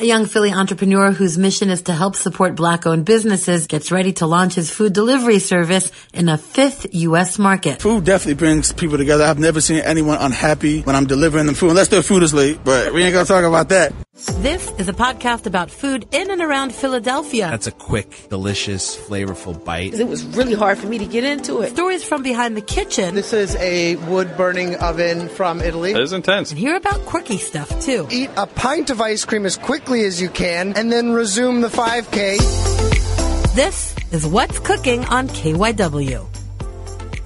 A young Philly entrepreneur whose mission is to help support black owned businesses gets ready to launch his food delivery service in a fifth U.S. market. Food definitely brings people together. I've never seen anyone unhappy when I'm delivering them food, unless their food is late, but we ain't gonna talk about that. This is a podcast about food in and around Philadelphia. That's a quick, delicious, flavorful bite. It was really hard for me to get into it. Stories from behind the kitchen. This is a wood burning oven from Italy. It is intense. And hear about quirky stuff too. Eat a pint of ice cream as quickly as you can and then resume the 5K. This is What's Cooking on KYW.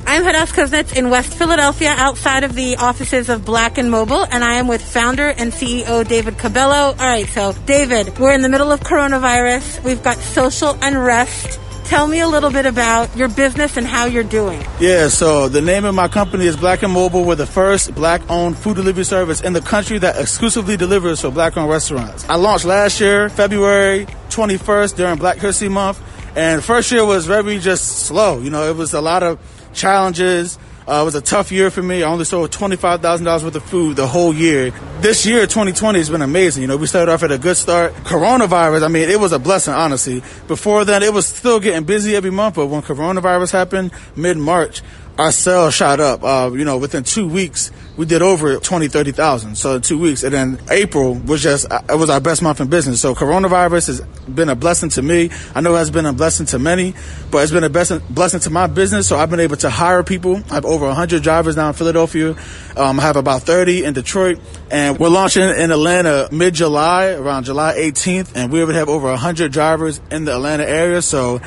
I'm Hadas Kuznits in West Philadelphia, outside of the offices of Black and Mobile, and I am with founder and CEO David Cabello. All right, so David, we're in the middle of coronavirus. We've got social unrest. Tell me a little bit about your business and how you're doing. Yeah, so the name of my company is Black and Mobile. We're the first black-owned food delivery service in the country that exclusively delivers for black-owned restaurants. I launched last year, February 21st, during Black History Month, and first year was very just slow. You know, it was a lot of challenges. Uh, it was a tough year for me. I only sold $25,000 worth of food the whole year. This year, 2020, has been amazing. You know, we started off at a good start. Coronavirus, I mean, it was a blessing, honestly. Before then, it was still getting busy every month, but when coronavirus happened, mid-March, our sales shot up. Uh, you know, within two weeks, we did over 20, 30,000. So two weeks. And then April was just, uh, it was our best month in business. So coronavirus has been a blessing to me. I know it has been a blessing to many, but it's been a blessing, blessing to my business. So I've been able to hire people. I have over 100 drivers now in Philadelphia. Um, I have about 30 in Detroit. And we're launching in Atlanta mid-July, around July 18th. And we already have over 100 drivers in the Atlanta area. So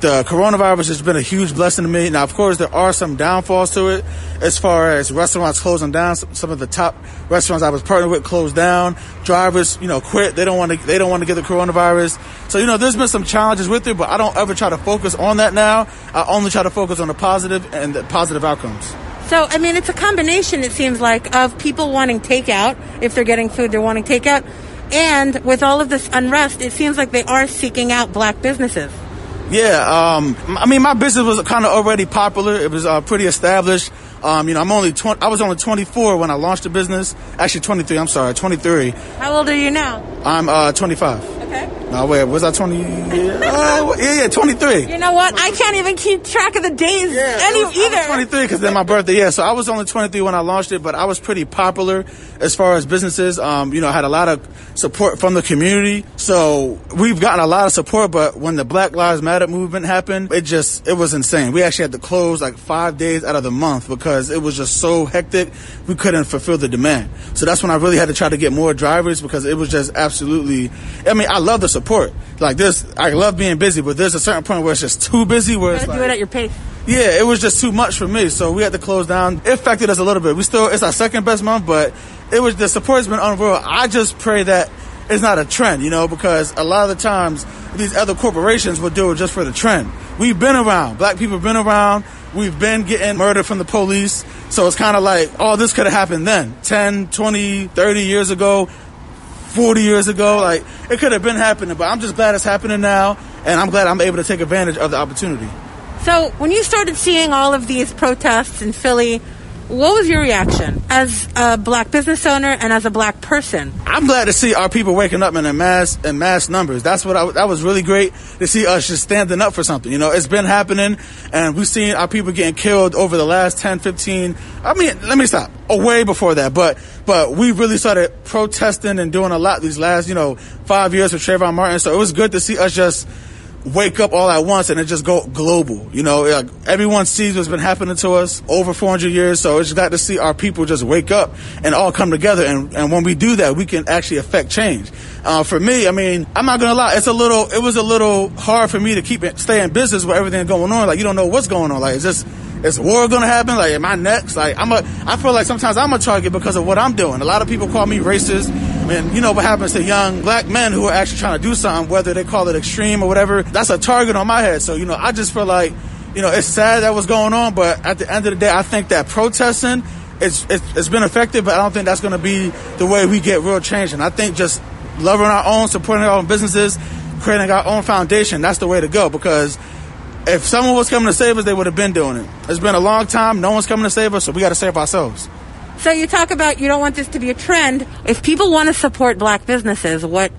the coronavirus has been a huge blessing to me. Now, of course, there are some downfalls to it as far as restaurants closing down. Some of the top restaurants I was partnered with closed down. Drivers, you know, quit. They don't want to. They don't want to get the coronavirus. So, you know, there's been some challenges with it, but I don't ever try to focus on that now. I only try to focus on the positive and the positive outcomes. So, I mean, it's a combination, it seems like, of people wanting takeout. If they're getting food, they're wanting takeout. And with all of this unrest, it seems like they are seeking out black businesses. Yeah, um, I mean, my business was kind of already popular. It was uh, pretty established. Um, you know, I'm only 20, I was only 24 when I launched the business. Actually, 23. I'm sorry, 23. How old are you now? I'm uh, 25. Okay. No, wait, was I 20? Yeah, uh, yeah, yeah, 23. You know what? I can't even keep track of the days Yeah, any was- either. I was 23 because then my birthday. Yeah, so I was only 23 when I launched it, but I was pretty popular as far as businesses. Um, you know, I had a lot of support from the community. So we've gotten a lot of support, but when the Black Lives Matter movement happened, it just it was insane. We actually had to close like five days out of the month because it was just so hectic. We couldn't fulfill the demand. So that's when I really had to try to get more drivers because it was just absolutely. I mean, I love the support. Like this, I love being busy, but there's a certain point where it's just too busy. Where You it's like, do it at your pace. yeah, it was just too much for me, so we had to close down. It affected us a little bit. We still, it's our second best month, but it was the support has been unreal. I just pray that it's not a trend, you know, because a lot of the times these other corporations will do it just for the trend. We've been around. Black people have been around. We've been getting murdered from the police. So it's kind of like, oh, this could have happened then 10, 20, 30 years ago. 40 years ago. Like, it could have been happening, but I'm just glad it's happening now, and I'm glad I'm able to take advantage of the opportunity. So, when you started seeing all of these protests in Philly, What was your reaction as a black business owner and as a black person? I'm glad to see our people waking up in a mass in mass numbers. That's what I, that was really great to see us just standing up for something. You know, it's been happening, and we've seen our people getting killed over the last 10, 15. I mean, let me stop. Oh, way before that, but but we really started protesting and doing a lot these last you know five years with Trayvon Martin. So it was good to see us just wake up all at once and it just go global. You know, like everyone sees what's been happening to us over 400 years. So it's got to see our people just wake up and all come together. And, and when we do that, we can actually affect change. Uh, for me, I mean, I'm not gonna lie, it's a little, it was a little hard for me to keep it, stay in business with everything going on. Like you don't know what's going on. Like is this, is war gonna happen? Like am I next? Like I'm a, I feel like sometimes I'm a target because of what I'm doing. A lot of people call me racist. And you know what happens to young black men who are actually trying to do something, whether they call it extreme or whatever, that's a target on my head. So, you know, I just feel like, you know, it's sad that was going on, but at the end of the day, I think that protesting, it's, it's, it's been effective, but I don't think that's going to be the way we get real change. And I think just loving our own, supporting our own businesses, creating our own foundation, that's the way to go because if someone was coming to save us, they would have been doing it. It's been a long time. No one's coming to save us, so we got to save ourselves. So you talk about you don't want this to be a trend. If people want to support black businesses, what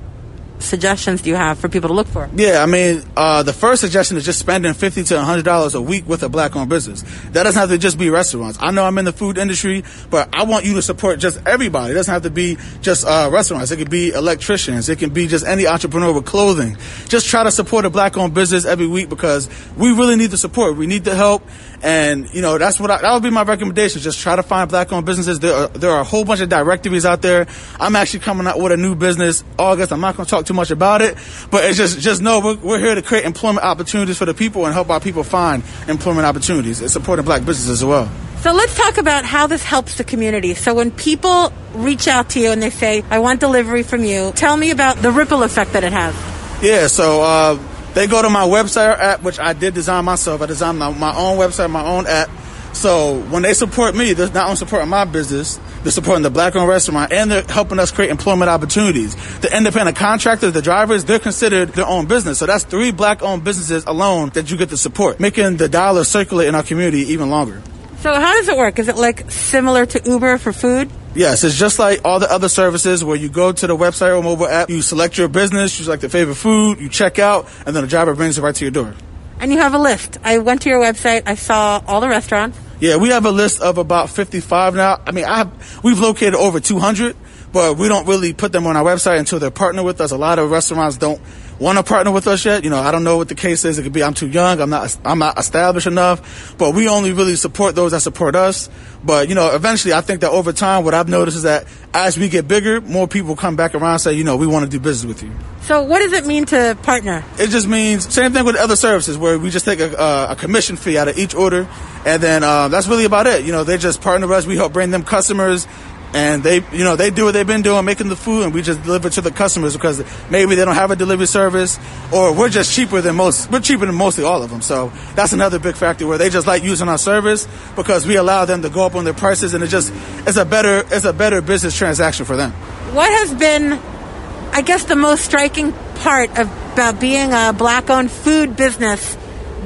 suggestions do you have for people to look for? Yeah, I mean, uh, the first suggestion is just spending fifty to hundred dollars a week with a black-owned business. That doesn't have to just be restaurants. I know I'm in the food industry, but I want you to support just everybody. It doesn't have to be just uh, restaurants. It could be electricians. It can be just any entrepreneur with clothing. Just try to support a black-owned business every week because we really need the support. We need the help, and you know that's what I, that would be my recommendation. Just try to find black-owned businesses. There are, there are a whole bunch of directories out there. I'm actually coming out with a new business August. I'm not going to talk too much about it, but it's just just know we're, we're, here to create employment opportunities for the people and help our people find employment opportunities and supporting black businesses as well. So let's talk about how this helps the community. So when people reach out to you and they say, "I want delivery from you," tell me about the ripple effect that it has. Yeah, so uh, they go to my website or app, which I did design myself. I designed my, my own website, my own app. So when they support me, they're not only supporting my business, they're supporting the black-owned restaurant, and they're helping us create employment opportunities. The independent contractors, the drivers, they're considered their own business. So that's three black-owned businesses alone that you get to support, making the dollar circulate in our community even longer. So how does it work? Is it like similar to Uber for food? Yes, it's just like all the other services where you go to the website or mobile app, you select your business, you select the favorite food, you check out, and then the driver brings it right to your door. And you have a list. I went to your website, I saw all the restaurants. Yeah, we have a list of about 55 now. I mean, I have, we've located over 200, but we don't really put them on our website until they're partnered with us. A lot of restaurants don't want to partner with us yet. You know, I don't know what the case is. It could be I'm too young. I'm not. I'm not established enough. But we only really support those that support us. But you know, eventually, I think that over time, what I've noticed is that as we get bigger, more people come back around and say, you know, we want to do business with you. So, what does it mean to partner? It just means same thing with other services where we just take a, a, a commission fee out of each order, and then uh, that's really about it. You know, they just partner with us. We help bring them customers and they you know they do what they've been doing making the food and we just deliver to the customers because maybe they don't have a delivery service or we're just cheaper than most we're cheaper than mostly all of them. So that's another big factor where they just like using our service because we allow them to go up on their prices and it just it's a better it's a better business transaction for them. What has been i guess the most striking part of, about being a black owned food business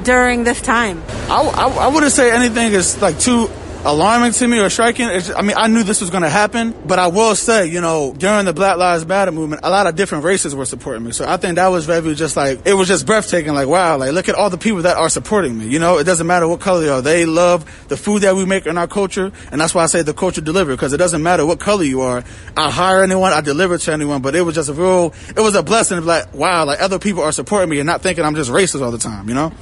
during this time? I, I, I wouldn't say anything is like too alarming to me or striking. Just, I mean, I knew this was going to happen, but I will say, you know, during the Black Lives Matter movement, a lot of different races were supporting me. So I think that was very just like, it was just breathtaking. Like, wow, like look at all the people that are supporting me. You know, it doesn't matter what color they are. They love the food that we make in our culture. And that's why I say the culture delivered because it doesn't matter what color you are. I hire anyone, I deliver to anyone, but it was just a real, it was a blessing of like, wow, like other people are supporting me and not thinking I'm just racist all the time, you know?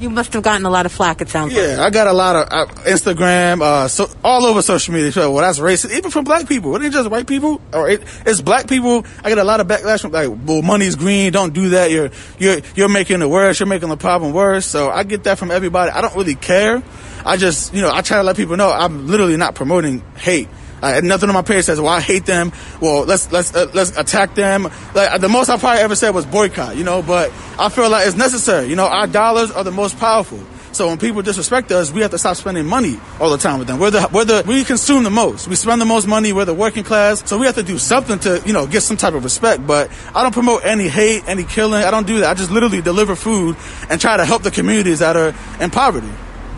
You must have gotten a lot of flack. It sounds like yeah, like. I got a lot of uh, Instagram, uh, so all over social media. So, well, that's racist, even from black people. It ain't just white people, or it, it's black people. I get a lot of backlash from like, well, money's green. Don't do that. You're you're you're making it worse. You're making the problem worse. So I get that from everybody. I don't really care. I just you know I try to let people know I'm literally not promoting hate. Uh, nothing on my page says, "Well, I hate them." Well, let's let's uh, let's attack them. Like the most I probably ever said was boycott, you know. But I feel like it's necessary. You know, our dollars are the most powerful. So when people disrespect us, we have to stop spending money all the time with them. We're the, we're the, we consume the most. We spend the most money. We're the working class. So we have to do something to, you know, get some type of respect. But I don't promote any hate, any killing. I don't do that. I just literally deliver food and try to help the communities that are in poverty.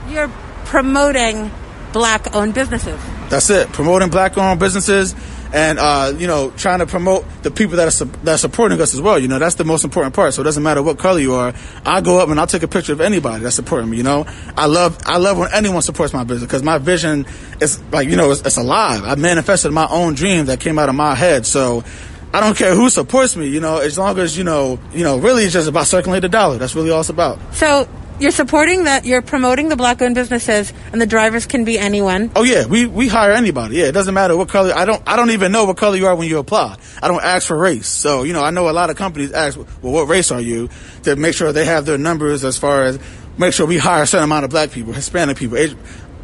You're promoting black owned businesses. That's it. Promoting black owned businesses and, uh, you know, trying to promote the people that are, su- that are supporting us as well. You know, that's the most important part. So it doesn't matter what color you are. I go up and I'll take a picture of anybody that's supporting me, you know. I love, I love when anyone supports my business because my vision is like, you know, it's, it's alive. I manifested my own dream that came out of my head. So I don't care who supports me, you know, as long as, you know, you know, really it's just about circulating the dollar. That's really all it's about. So you're supporting that, you're promoting the black owned businesses, and the drivers can be anyone. Oh yeah, we, we hire anybody. Yeah, it doesn't matter what color. I don't I don't even know what color you are when you apply. I don't ask for race. So you know, I know a lot of companies ask, well, what race are you, to make sure they have their numbers as far as make sure we hire a certain amount of black people, Hispanic people. It,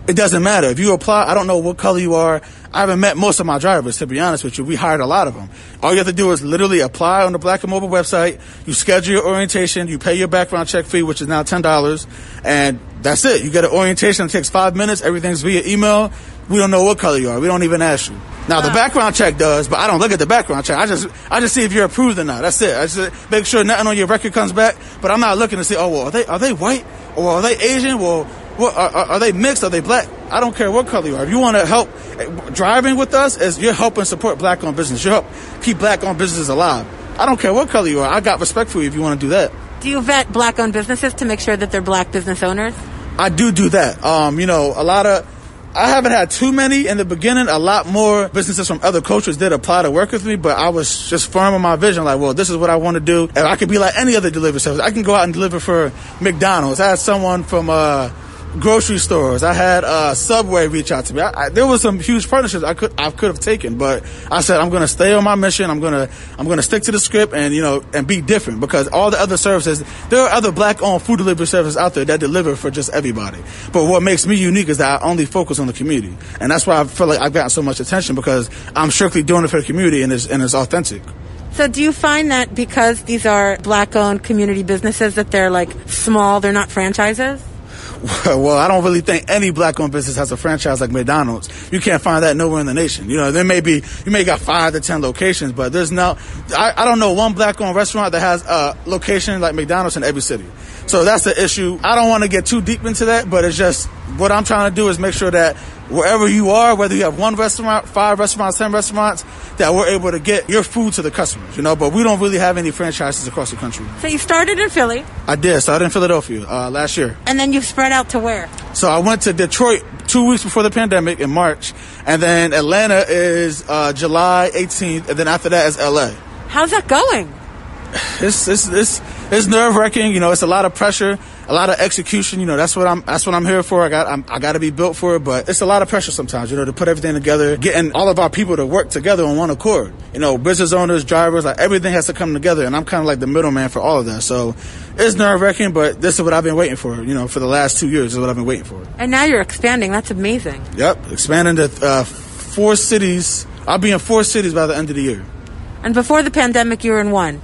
it doesn't matter if you apply. I don't know what color you are. I haven't met most of my drivers, to be honest with you. We hired a lot of them. All you have to do is literally apply on the Black and Mobile website. You schedule your orientation. You pay your background check fee, which is now ten dollars, and that's it. You get an orientation. It takes five minutes. Everything's via email. We don't know what color you are. We don't even ask you. Now the background check does, but I don't look at the background check. I just I just see if you're approved or not. That's it. I just make sure nothing on your record comes back. But I'm not looking to see. Oh well, are they are they white or are they Asian? Well, what, are, are they mixed? Are they black? I don't care what color you are. If you want to help driving with us, is you're helping support black owned business. You help keep black owned businesses alive. I don't care what color you are. I got respect for you if you want to do that. Do you vet black owned businesses to make sure that they're black business owners? I do do that. Um, you know, a lot of I haven't had too many in the beginning. A lot more businesses from other cultures did apply to work with me, but I was just firm on my vision. Like, well, this is what I want to do. And I could be like any other delivery service. I can go out and deliver for McDonald's. I had someone from uh, grocery stores. I had uh, Subway reach out to me. I, I, there was some huge partnerships I could I could have taken, but I said I'm going to stay on my mission. I'm going to I'm going to stick to the script and you know and be different because all the other services there are other black owned food delivery services out there that deliver for just everybody. But what makes me unique is that I only focus on the community, and that's why I feel like I've gotten so much attention because I'm strictly doing it for the community and it's and it's authentic. So do you find that because these are black owned community businesses that they're like small, they're not franchises? well, I don't really think any black-owned business has a franchise like McDonald's. You can't find that nowhere in the nation. You know, there may be, you may got five to ten locations, but there's no, I, I don't know one black-owned restaurant that has a location like McDonald's in every city. So that's the issue. I don't want to get too deep into that, but it's just what I'm trying to do is make sure that wherever you are, whether you have one restaurant, five restaurants, ten restaurants, that we're able to get your food to the customers, you know, but we don't really have any franchises across the country. So you started in Philly. I did. So I started in Philadelphia uh, last year. And then you've spread out to where? So I went to Detroit two weeks before the pandemic in March, and then Atlanta is uh, July 18th, and then after that is LA. How's that going? It's it's it's, it's nerve wracking. You know, it's a lot of pressure, a lot of execution. You know, that's what I'm that's what I'm here for. I got I'm, I got to be built for it, but it's a lot of pressure sometimes. You know, to put everything together, getting all of our people to work together on one accord. You know, business owners, drivers, like everything has to come together, and I'm kind of like the middleman for all of that. So it's nerve wracking, but this is what I've been waiting for. You know, for the last two years, is what I've been waiting for. And now you're expanding. That's amazing. Yep, expanding to uh, four cities. I'll be in four cities by the end of the year. And before the pandemic, you were in one.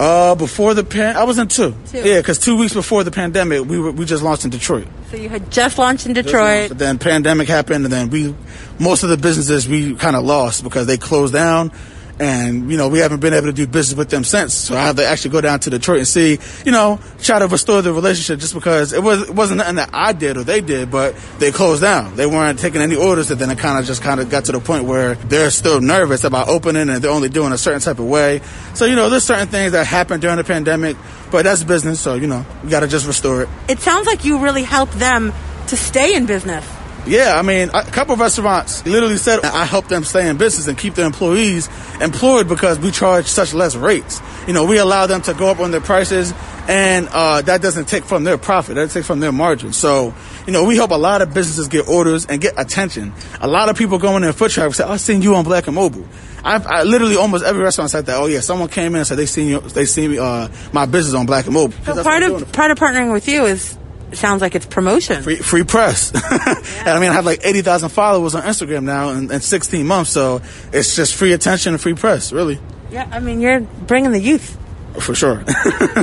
Uh, before the pan, I was in two. Two. Yeah, because two weeks before the pandemic, we were we just launched in Detroit. So you had just launched in Detroit. launched, then pandemic happened, and then we, most of the businesses we kind of lost because they closed down, and you know we haven't been able to do business with them since. So I have to actually go down to Detroit and see, you know, try to restore the relationship just because it was it wasn't nothing that I did or they did, but they closed down. They weren't taking any orders, and then it kind of just kind of got to the point where they're still nervous about opening, and they're only doing a certain type of way. So you know, there's certain things that happened during the pandemic, but that's business. So you know, we got to just restore it. It sounds like you really helped them to stay in business. Yeah, I mean, a couple of restaurants literally said I help them stay in business and keep their employees employed because we charge such less rates. You know, we allow them to go up on their prices, and uh, that doesn't take from their profit. That takes from their margin. So, you know, we help a lot of businesses get orders and get attention. A lot of people go in there foot traffic say, "I've seen you on Black and Mobile." I've, I literally almost every restaurant said that. Oh yeah, someone came in and said they seen you, they seen uh, my business on Black and Mobile. So part what I'm doing of part of partnering with you is sounds like it's promotion. free, free press. and I mean, I have like 80,000 followers on Instagram now in, in 16 months. So it's just free attention and free press, really. Yeah, I mean you're bringing the youth. For sure.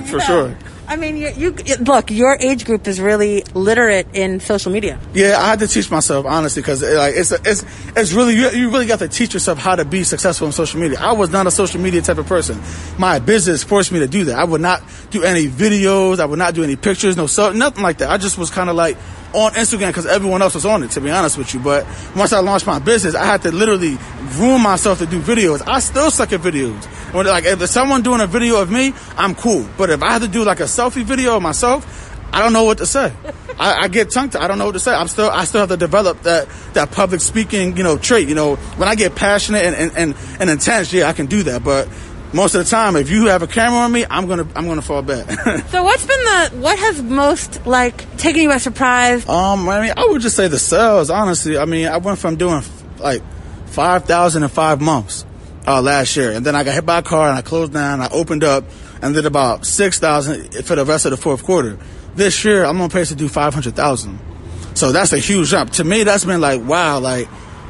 For sure. I mean, you, you look. Your age group is really literate in social media. Yeah, I had to teach myself honestly because eh, like it's it's it's really you, you really got to teach yourself how to be successful in social media. I was not a social media type of person. My business forced me to do that. I would not do any videos. I would not do any pictures. No, so nothing like that. I just was kind of like on Instagram because everyone else was on it. To be honest with you, but once I launched my business, I had to literally ruin myself to do videos. I still suck at videos. When like if someone doing a video of me, I'm cool. But if I had to do like a selfie video of myself, I don't know what to say. I, I get tongue tied. I don't know what to say. I'm still, I still have to develop that, that public speaking, you know, trait. You know, when I get passionate and, and, and, and intense, yeah, I can do that. But most of the time, if you have a camera on me, I'm gonna, I'm gonna fall back. so what's been the, what has most like taken you by surprise? Um, I mean, I would just say the sales. Honestly, I mean, I went from doing like five thousand in five months uh, last year, and then I got hit by a car and I closed down. I opened up and did about six thousand for the rest of the fourth quarter this year I'm on pace to do 500,000. So that's a huge jump. To me, that's been like, wow, like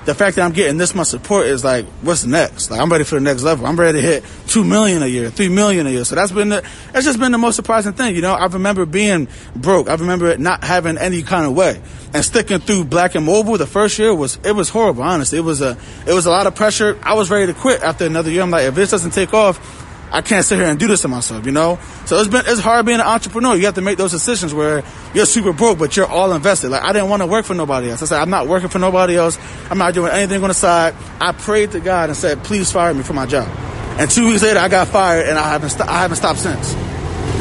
the fact that I'm getting this much support is like, what's next? Like I'm ready for the next level. I'm ready to hit two million a year, three million a year. So that's been the, that's just been the most surprising thing. You know, I remember being broke. I remember not having any kind of way and sticking through black and mobile. The first year was, it was horrible. Honestly, it was a, it was a lot of pressure. I was ready to quit after another year. I'm like, if this doesn't take off, I can't sit here and do this to myself, you know? So it's been, it's hard being an entrepreneur. You have to make those decisions where you're super broke, but you're all invested. Like, I didn't want to work for nobody else. I said, I'm not working for nobody else. I'm not doing anything on the side. I prayed to God and said, please fire me for my job. And two weeks later, I got fired and I haven't, st- I haven't stopped since.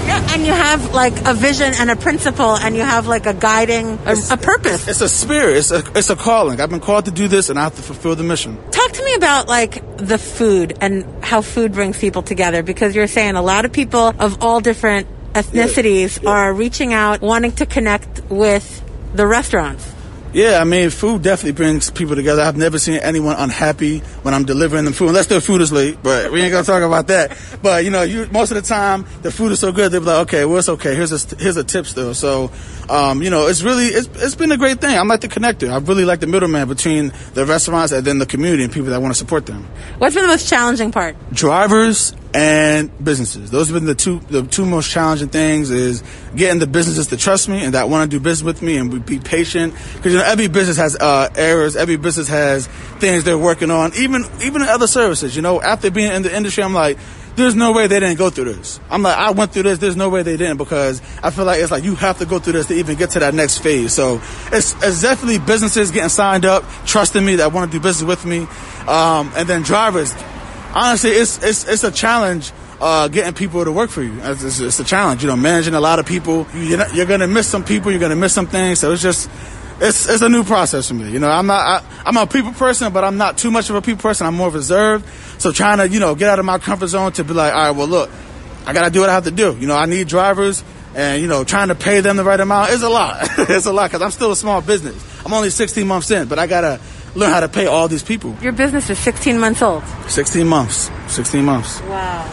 Yeah, and you have like a vision and a principle, and you have like a guiding, a, a purpose. It's, a spirit. It's a, it's a calling. I've been called to do this, and I have to fulfill the mission. Talk to me about like the food and how food brings people together, because you're saying a lot of people of all different ethnicities yeah, yeah. are reaching out, wanting to connect with the restaurants. Yeah, I mean, food definitely brings people together. I've never seen anyone unhappy when I'm delivering them food, unless their food is late. But we ain't gonna talk about that. But you know, you most of the time the food is so good, they're like, okay, well, it's okay. Here's a here's a tip still. So, um, you know, it's really it's it's been a great thing. I'm like the connector. I really like the middleman between the restaurants and then the community and people that want to support them. What's been the most challenging part? Drivers and businesses. Those have been the two the two most challenging things is getting the businesses to trust me and that want to do business with me and be patient because you know every business has uh, errors, every business has things they're working on. Even even in other services, you know, after being in the industry, I'm like. There's no way they didn't go through this. I'm like, I went through this. There's no way they didn't because I feel like it's like you have to go through this to even get to that next phase. So it's, it's definitely businesses getting signed up, trusting me that want to do business with me, um, and then drivers honestly, it's it's it's a challenge. Uh, getting people to work for you. It's, it's, it's, a challenge, you know, managing a lot of people. You're, not, you're gonna miss some people. You're gonna miss some things. So it's just, it's, it's a new process for me. You know, I'm not, I, am a people person, but I'm not too much of a people person. I'm more reserved. So trying to, you know, get out of my comfort zone to be like, all right, well, look, I gotta do what I have to do. You know, I need drivers and, you know, trying to pay them the right amount is a lot. it's a lot because I'm still a small business. I'm only 16 months in, but I gotta, learn how to pay all these people. Your business is 16 months old. 16 months. 16 months. Wow.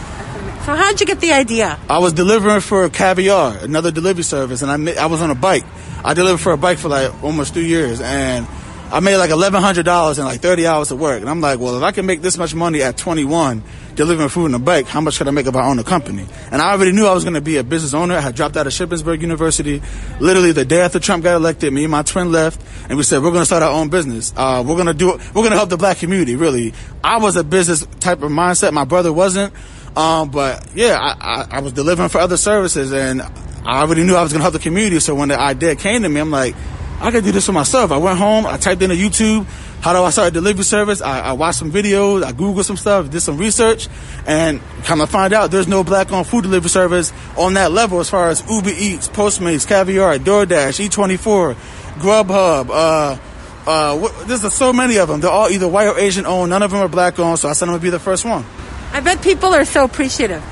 So how'd you get the idea? I was delivering for Caviar, another delivery service, and I I was on a bike. I delivered for a bike for like almost two years, and I made like eleven hundred dollars in like thirty hours of work. And I'm like, well, if I can make this much money at 21 delivering food in a bike, how much could I make if I own a company? And I already knew I was going to be a business owner. I had dropped out of Shippensburg University. Literally the day after Trump got elected, me and my twin left, and we said we're going to start our own business. Uh, we're going to do. We're going to help the black community. Really, I was a business type of mindset. My brother wasn't. Um, but yeah, I, I, I was delivering for other services, and I already knew I was going to help the community. So when the idea came to me, I'm like, I could do this for myself. I went home, I typed into YouTube, how do I start a delivery service? I, I watched some videos, I Googled some stuff, did some research, and come to find out there's no black owned food delivery service on that level as far as Uber Eats, Postmates, Caviar, DoorDash, E24, Grubhub, uh, uh, what, there's so many of them. They're all either white or Asian owned. None of them are black owned, so I said I'm gonna be the first one. I bet people are so appreciative.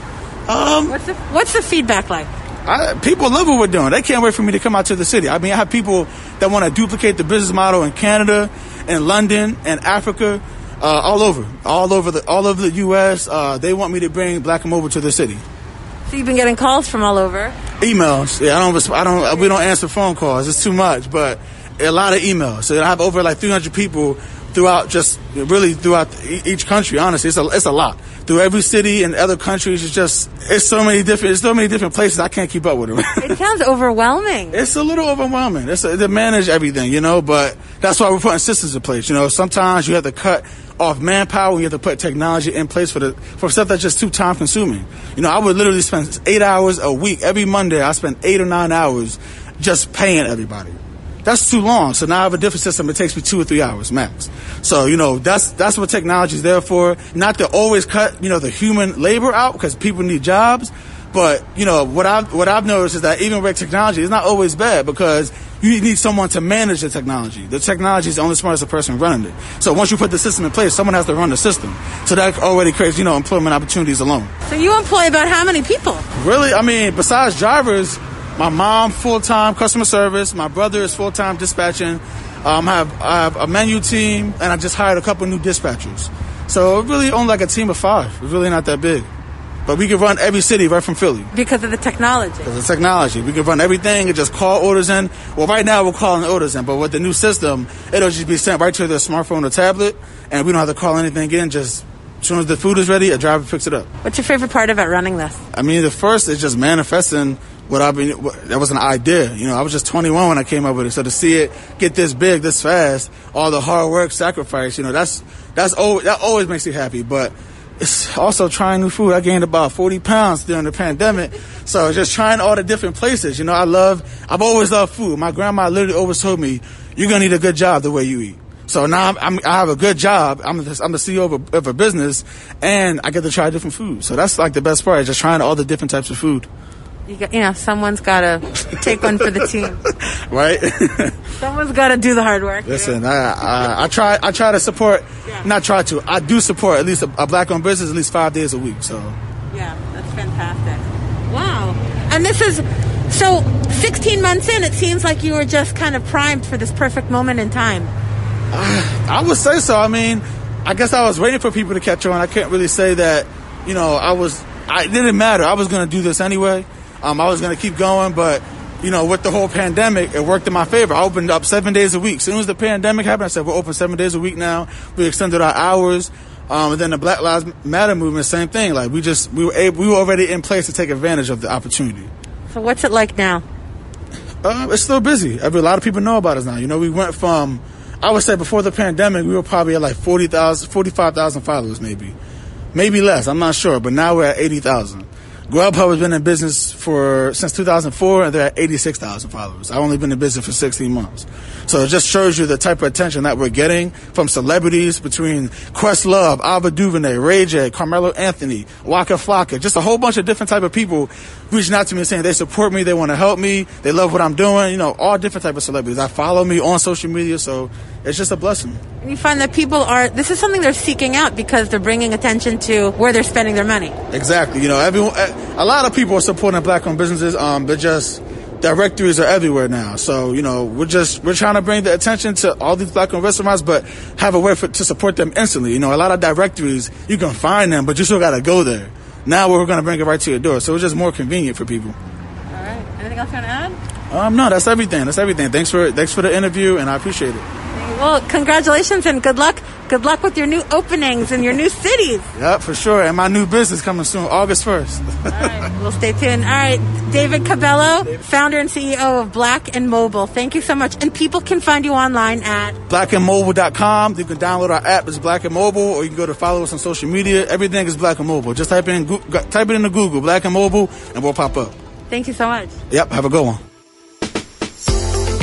Um, what's the, what's the feedback like? I, people love what we're doing. They can't wait for me to come out to the city. I mean, I have people that want to duplicate the business model in Canada, in London, and Africa, uh, all over, all over the all over the U.S. Uh, they want me to bring Black and Mobile to the city. So you've been getting calls from all over. Emails. Yeah, I don't. I don't. We don't answer phone calls. It's too much. But a lot of emails. So I have over like 300 people throughout just really throughout each country. Honestly, it's a it's a lot through every city and other countries. It's just it's so many different it's so many different places. I can't keep up with them. it sounds overwhelming. It's a little overwhelming. It's a, to manage everything, you know. But that's why we're putting systems in place. You know, sometimes you have to cut off manpower. You have to put technology in place for the for stuff that's just too time consuming. You know, I would literally spend eight hours a week every Monday. I spend eight or nine hours just paying everybody that's too long. So now I have a different system. It takes me two or three hours max. So you know that's that's what technology is there for. Not to always cut you know the human labor out because people need jobs. But you know what I've what I've noticed is that even with technology, it's not always bad because you need someone to manage the technology. The technology is only smart as the person running it. So once you put the system in place, someone has to run the system. So that already creates you know employment opportunities alone. So you employ about how many people? Really, I mean, besides drivers, my mom full time customer service. My brother is full time dispatching. Um, I have I have a menu team, and I just hired a couple new dispatchers. So really only like a team of five. It's really not that big. But we can run every city right from Philly. Because of the technology. Because of the technology. We can run everything and just call orders in. Well, right now we're calling orders in, but with the new system, it'll just be sent right to their smartphone or tablet, and we don't have to call anything in. Just as soon as the food is ready, a driver picks it up. What's your favorite part about running this? I mean, the first is just manifesting what I've been. What, that was an idea. You know, I was just 21 when I came up with it. So to see it get this big, this fast, all the hard work, sacrifice, you know, that's that's always, that always makes you happy. But it's also trying new food. I gained about 40 pounds during the pandemic. So just trying all the different places. You know, I love, I've always loved food. My grandma literally always told me, you're going to need a good job the way you eat. So now I'm, I'm, i have a good job. I'm, I'm the CEO of a, of a, business and I get to try different food. So that's like the best part is just trying all the different types of food. You, got, you know, someone's got to take one for the team. right? someone's got to do the hard work. Listen, I, I, I, try I try to support, yeah. not try to, I do support at least a, a black owned business at least five days a week. So Yeah, that's fantastic. Wow. And this is, so 16 months in, it seems like you were just kind of primed for this perfect moment in time. Uh, I would say so. I mean, I guess I was waiting for people to catch on. I can't really say that, you know, I was, I, it didn't matter. I was going to do this anyway. Um, I was going to keep going, but you know, with the whole pandemic, it worked in my favor. I opened up seven days a week. As soon as the pandemic happened, I said, we're open seven days a week now. We extended our hours. Um, and then the Black Lives Matter movement, same thing. Like we just, we were able, we were already in place to take advantage of the opportunity. So what's it like now? Uh, it's still busy. Every, a lot of people know about us now. You know, we went from, I would say before the pandemic, we were probably at like 40,000, 45,000 followers maybe. Maybe less, I'm not sure, but now we're at 80,000. Grubhub has been in business for since 2004, and they're at 86,000 followers. I've only been in business for 16 months, so it just shows you the type of attention that we're getting from celebrities between Questlove, Ava DuVernay, Ray J, Carmelo Anthony, Waka Flocka, just a whole bunch of different type of people reaching out to me and saying they support me, they want to help me, they love what I'm doing. You know, all different type of celebrities. I follow me on social media, so it's just a blessing. And you find that people are, this is something they're seeking out because they're bringing attention to where they're spending their money. Exactly. You know, everyone, a lot of people are supporting black owned businesses. Um, but just, directories are everywhere now. So, you know, we're just, we're trying to bring the attention to all these black owned restaurants, but have a way for, to support them instantly. You know, a lot of directories, you can find them, but you still got to go there. Now we're going to bring it right to your door. So it's just more convenient for people. All right. Anything else you want to add? Um, no, that's everything. That's everything. Thanks for, thanks for the interview and I appreciate it. Well, congratulations and good luck. Good luck with your new openings and your new cities. Yep, for sure. And my new business coming soon, August 1st. All right, we'll stay tuned. All right, David Cabello, founder and CEO of Black and Mobile. Thank you so much. And people can find you online at blackandmobile.com. You can download our app. It's Black and Mobile, or you can go to follow us on social media. Everything is Black and Mobile. Just type in type it into Google, Black and Mobile, and we'll pop up. Thank you so much. Yep, have a good one.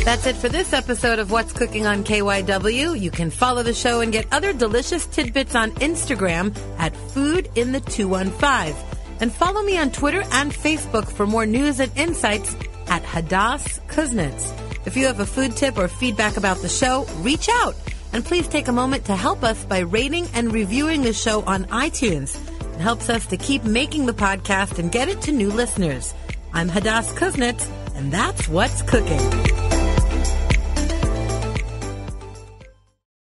That's it for this episode of What's Cooking on KYW. You can follow the show and get other delicious tidbits on Instagram at Food in the 215. And follow me on Twitter and Facebook for more news and insights at Hadas Kuznits. If you have a food tip or feedback about the show, reach out. And please take a moment to help us by rating and reviewing the show on iTunes. It helps us to keep making the podcast and get it to new listeners. I'm Hadas Kuznits, and that's what's cooking.